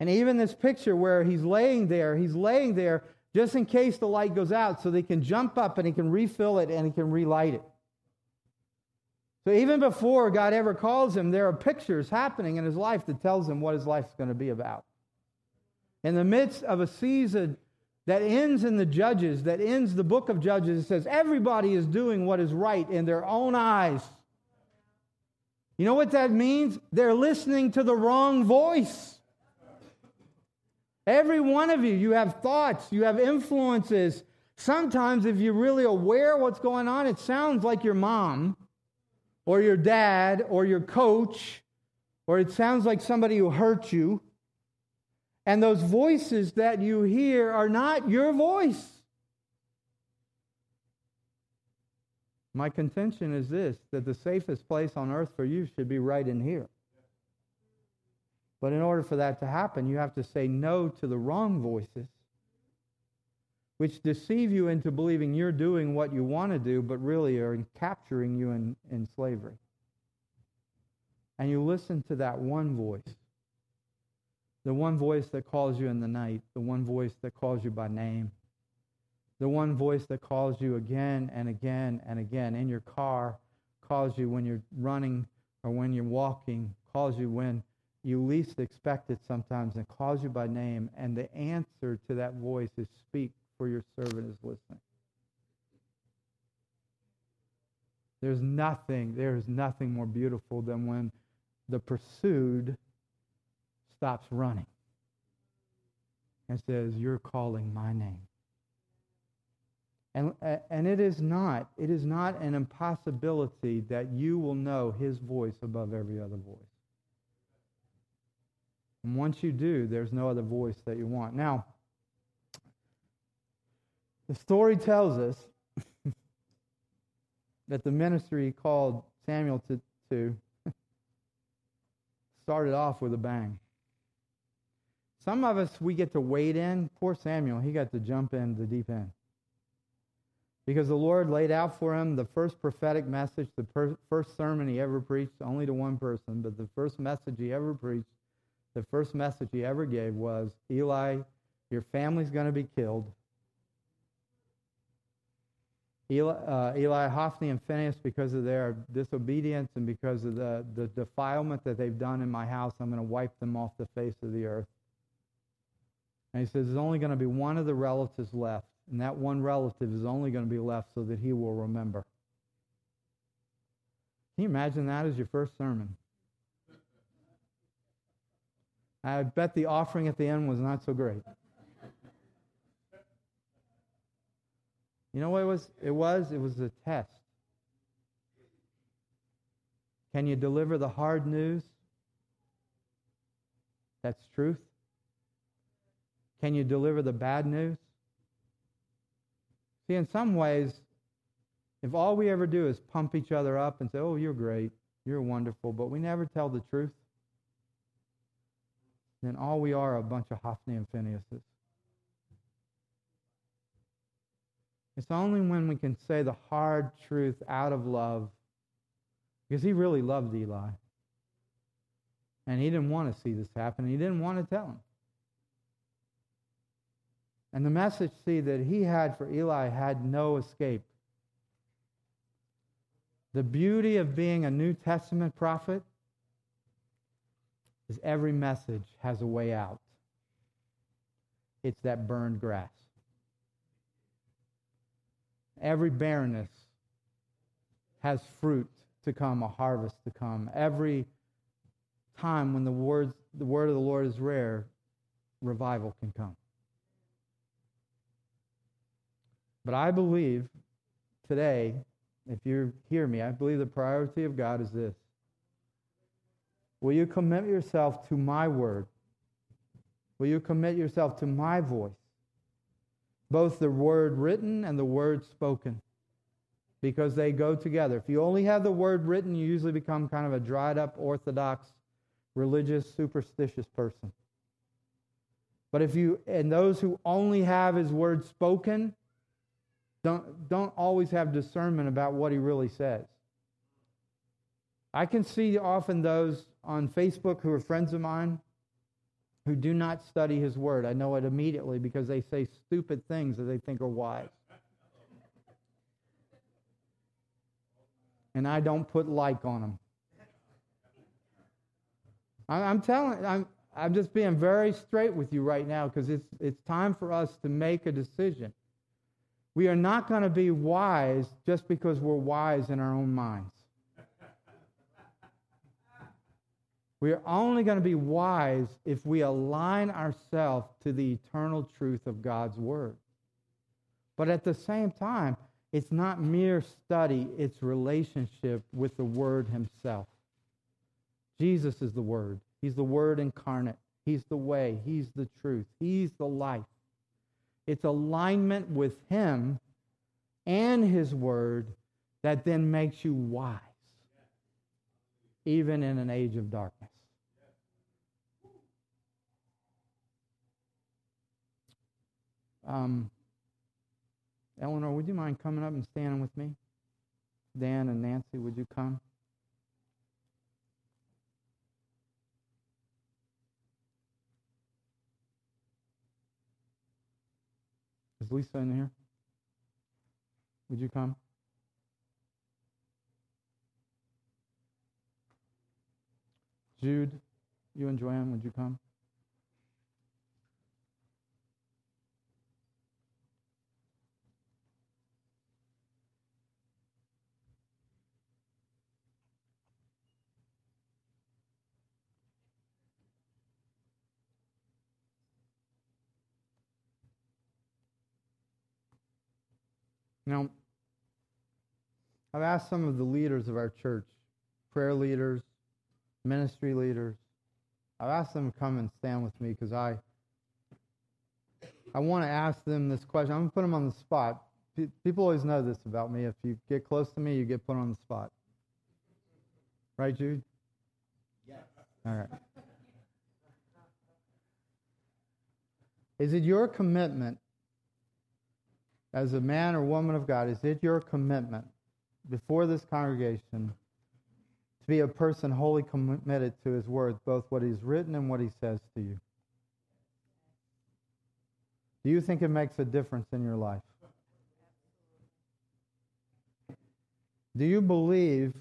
And even this picture where he's laying there, he's laying there just in case the light goes out so they can jump up and he can refill it and he can relight it. So even before God ever calls him, there are pictures happening in his life that tells him what his life is going to be about. In the midst of a season that ends in the Judges, that ends the book of Judges, it says everybody is doing what is right in their own eyes. You know what that means? They're listening to the wrong voice. Every one of you, you have thoughts, you have influences. Sometimes, if you're really aware what's going on, it sounds like your mom or your dad or your coach, or it sounds like somebody who hurt you. And those voices that you hear are not your voice. My contention is this that the safest place on earth for you should be right in here. But in order for that to happen, you have to say no to the wrong voices, which deceive you into believing you're doing what you want to do, but really are capturing you in, in slavery. And you listen to that one voice the one voice that calls you in the night, the one voice that calls you by name, the one voice that calls you again and again and again in your car, calls you when you're running or when you're walking, calls you when you least expect it sometimes and calls you by name. And the answer to that voice is speak, for your servant is listening. There's nothing, there is nothing more beautiful than when the pursued stops running and says, You're calling my name. And, and it is not, it is not an impossibility that you will know his voice above every other voice. And once you do, there's no other voice that you want. Now, the story tells us that the ministry called Samuel to, to started off with a bang. Some of us, we get to wade in. Poor Samuel, he got to jump in the deep end. Because the Lord laid out for him the first prophetic message, the per- first sermon he ever preached, only to one person, but the first message he ever preached, the first message he ever gave was Eli, your family's going to be killed. Eli, uh, Eli, Hophni, and Phinehas, because of their disobedience and because of the, the defilement that they've done in my house, I'm going to wipe them off the face of the earth. And he says, There's only going to be one of the relatives left, and that one relative is only going to be left so that he will remember. Can you imagine that as your first sermon? I bet the offering at the end was not so great. You know what it was? It was it was a test. Can you deliver the hard news? That's truth. Can you deliver the bad news? See, in some ways, if all we ever do is pump each other up and say, oh, you're great, you're wonderful, but we never tell the truth, then all we are a bunch of Hophni and Phinehas's. It's only when we can say the hard truth out of love, because he really loved Eli. And he didn't want to see this happen. He didn't want to tell him. And the message, see, that he had for Eli had no escape. The beauty of being a New Testament prophet is every message has a way out. It's that burned grass. Every barrenness has fruit to come, a harvest to come. Every time when the, words, the word of the Lord is rare, revival can come. But I believe today, if you hear me, I believe the priority of God is this. Will you commit yourself to my word? Will you commit yourself to my voice? both the word written and the word spoken because they go together. If you only have the word written, you usually become kind of a dried up, orthodox, religious, superstitious person. But if you, and those who only have his word spoken, don't, don't always have discernment about what he really says. I can see often those on Facebook who are friends of mine who do not study his word. I know it immediately because they say stupid things that they think are wise. And I don't put like on them. I'm telling, I'm, I'm just being very straight with you right now because it's, it's time for us to make a decision. We are not going to be wise just because we're wise in our own minds. We are only going to be wise if we align ourselves to the eternal truth of God's Word. But at the same time, it's not mere study, it's relationship with the Word Himself. Jesus is the Word. He's the Word incarnate. He's the way. He's the truth. He's the life. It's alignment with Him and His Word that then makes you wise, even in an age of darkness. Um, Eleanor, would you mind coming up and standing with me? Dan and Nancy, would you come? Is Lisa in here? Would you come? Jude, you and Joanne, would you come? Now, I've asked some of the leaders of our church, prayer leaders, ministry leaders, I've asked them to come and stand with me because I, I want to ask them this question. I'm going to put them on the spot. People always know this about me. If you get close to me, you get put on the spot. Right, Jude? Yes. All right. Is it your commitment as a man or woman of God, is it your commitment before this congregation to be a person wholly committed to his word, both what he's written and what he says to you? Do you think it makes a difference in your life? Do you believe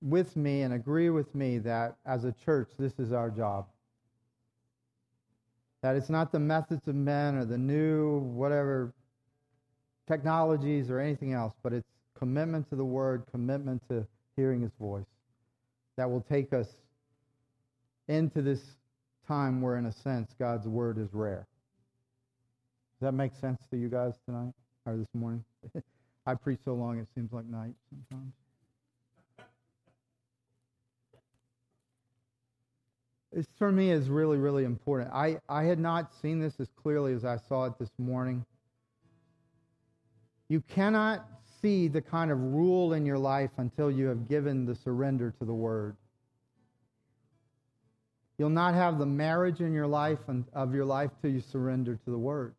with me and agree with me that as a church, this is our job? That it's not the methods of men or the new whatever technologies or anything else, but it's commitment to the Word, commitment to hearing His voice that will take us into this time where, in a sense, God's Word is rare. Does that make sense to you guys tonight or this morning? I preach so long it seems like night sometimes. This for me is really, really important. I, I had not seen this as clearly as I saw it this morning. You cannot see the kind of rule in your life until you have given the surrender to the Word. You'll not have the marriage in your life and of your life till you surrender to the Word.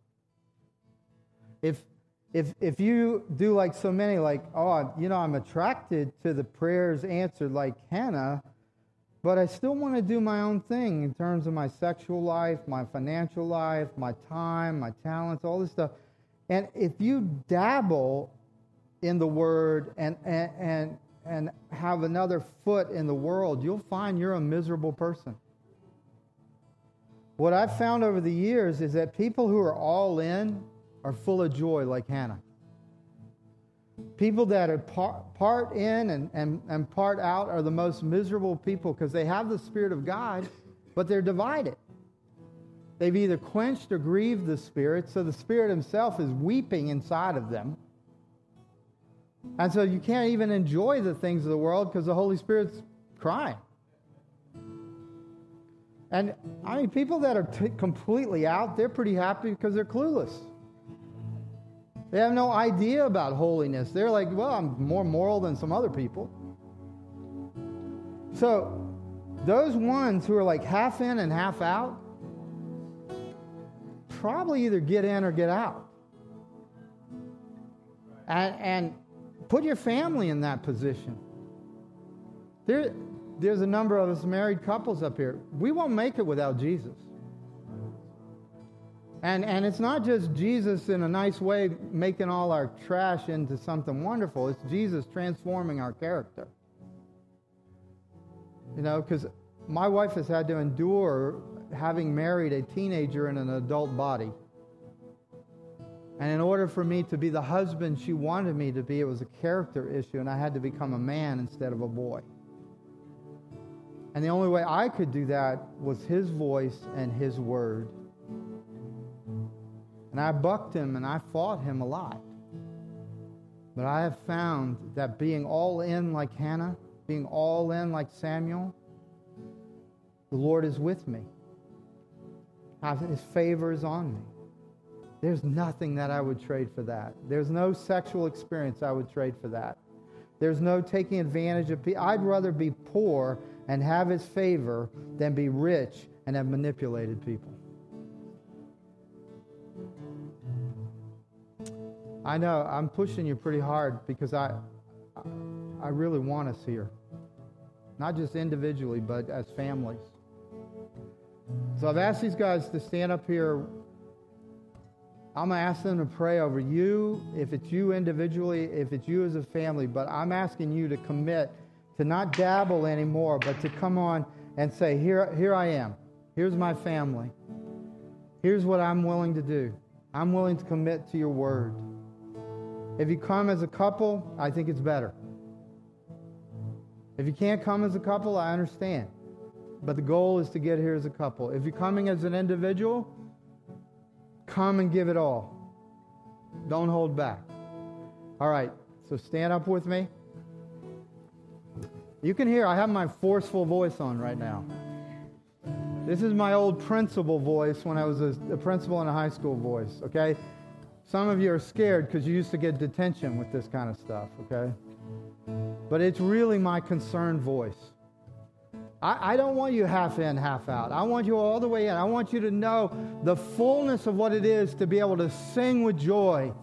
If if if you do like so many, like oh, you know, I'm attracted to the prayers answered like Hannah, but I still want to do my own thing in terms of my sexual life, my financial life, my time, my talents, all this stuff. And if you dabble in the word and, and, and, and have another foot in the world, you'll find you're a miserable person. What I've found over the years is that people who are all in are full of joy, like Hannah. People that are part, part in and, and, and part out are the most miserable people because they have the Spirit of God, but they're divided. They've either quenched or grieved the Spirit, so the Spirit Himself is weeping inside of them. And so you can't even enjoy the things of the world because the Holy Spirit's crying. And I mean, people that are t- completely out, they're pretty happy because they're clueless. They have no idea about holiness. They're like, well, I'm more moral than some other people. So, those ones who are like half in and half out probably either get in or get out. And, and put your family in that position. There, there's a number of us married couples up here. We won't make it without Jesus. And, and it's not just Jesus in a nice way making all our trash into something wonderful. It's Jesus transforming our character. You know, because my wife has had to endure having married a teenager in an adult body. And in order for me to be the husband she wanted me to be, it was a character issue, and I had to become a man instead of a boy. And the only way I could do that was his voice and his word. And I bucked him and I fought him a lot. But I have found that being all in like Hannah, being all in like Samuel, the Lord is with me. His favor is on me. There's nothing that I would trade for that. There's no sexual experience I would trade for that. There's no taking advantage of people. I'd rather be poor and have his favor than be rich and have manipulated people. I know I'm pushing you pretty hard because I, I really want us here, not just individually, but as families. So I've asked these guys to stand up here. I'm going to ask them to pray over you, if it's you individually, if it's you as a family, but I'm asking you to commit to not dabble anymore, but to come on and say, Here, here I am. Here's my family. Here's what I'm willing to do. I'm willing to commit to your word. If you come as a couple, I think it's better. If you can't come as a couple, I understand. But the goal is to get here as a couple. If you're coming as an individual, come and give it all. Don't hold back. All right, so stand up with me. You can hear I have my forceful voice on right now. This is my old principal voice when I was a, a principal in a high school voice, okay? Some of you are scared because you used to get detention with this kind of stuff, okay? But it's really my concerned voice. I, I, don't want you half in, half out. I want you all the way in. I want you to know the fullness of what it is to be able to sing with joy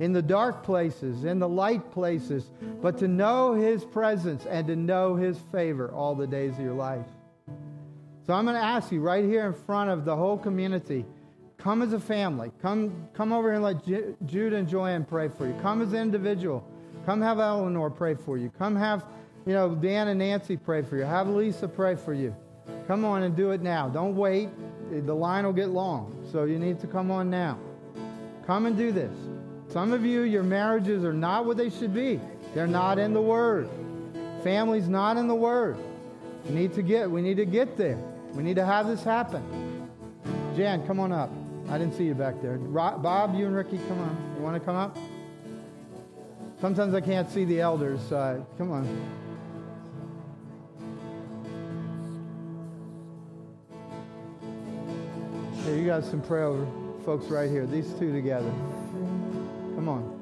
in the dark places, in the light places, but to know His presence and to know His favor all the days of your life. So I'm going to ask you right here in front of the whole community Come as a family. Come, come over here and let J- Jude and Joanne pray for you. Come as an individual. Come have Eleanor pray for you. Come have, you know, Dan and Nancy pray for you. Have Lisa pray for you. Come on and do it now. Don't wait. The line will get long. So you need to come on now. Come and do this. Some of you, your marriages are not what they should be. They're not in the Word. Family's not in the Word. We need to get, we need to get there. We need to have this happen. Jan, come on up. I didn't see you back there. Bob, you and Ricky, come on. You want to come up? Sometimes I can't see the elders. Uh, come on. You got some prayer over folks right here. These two together. Come on.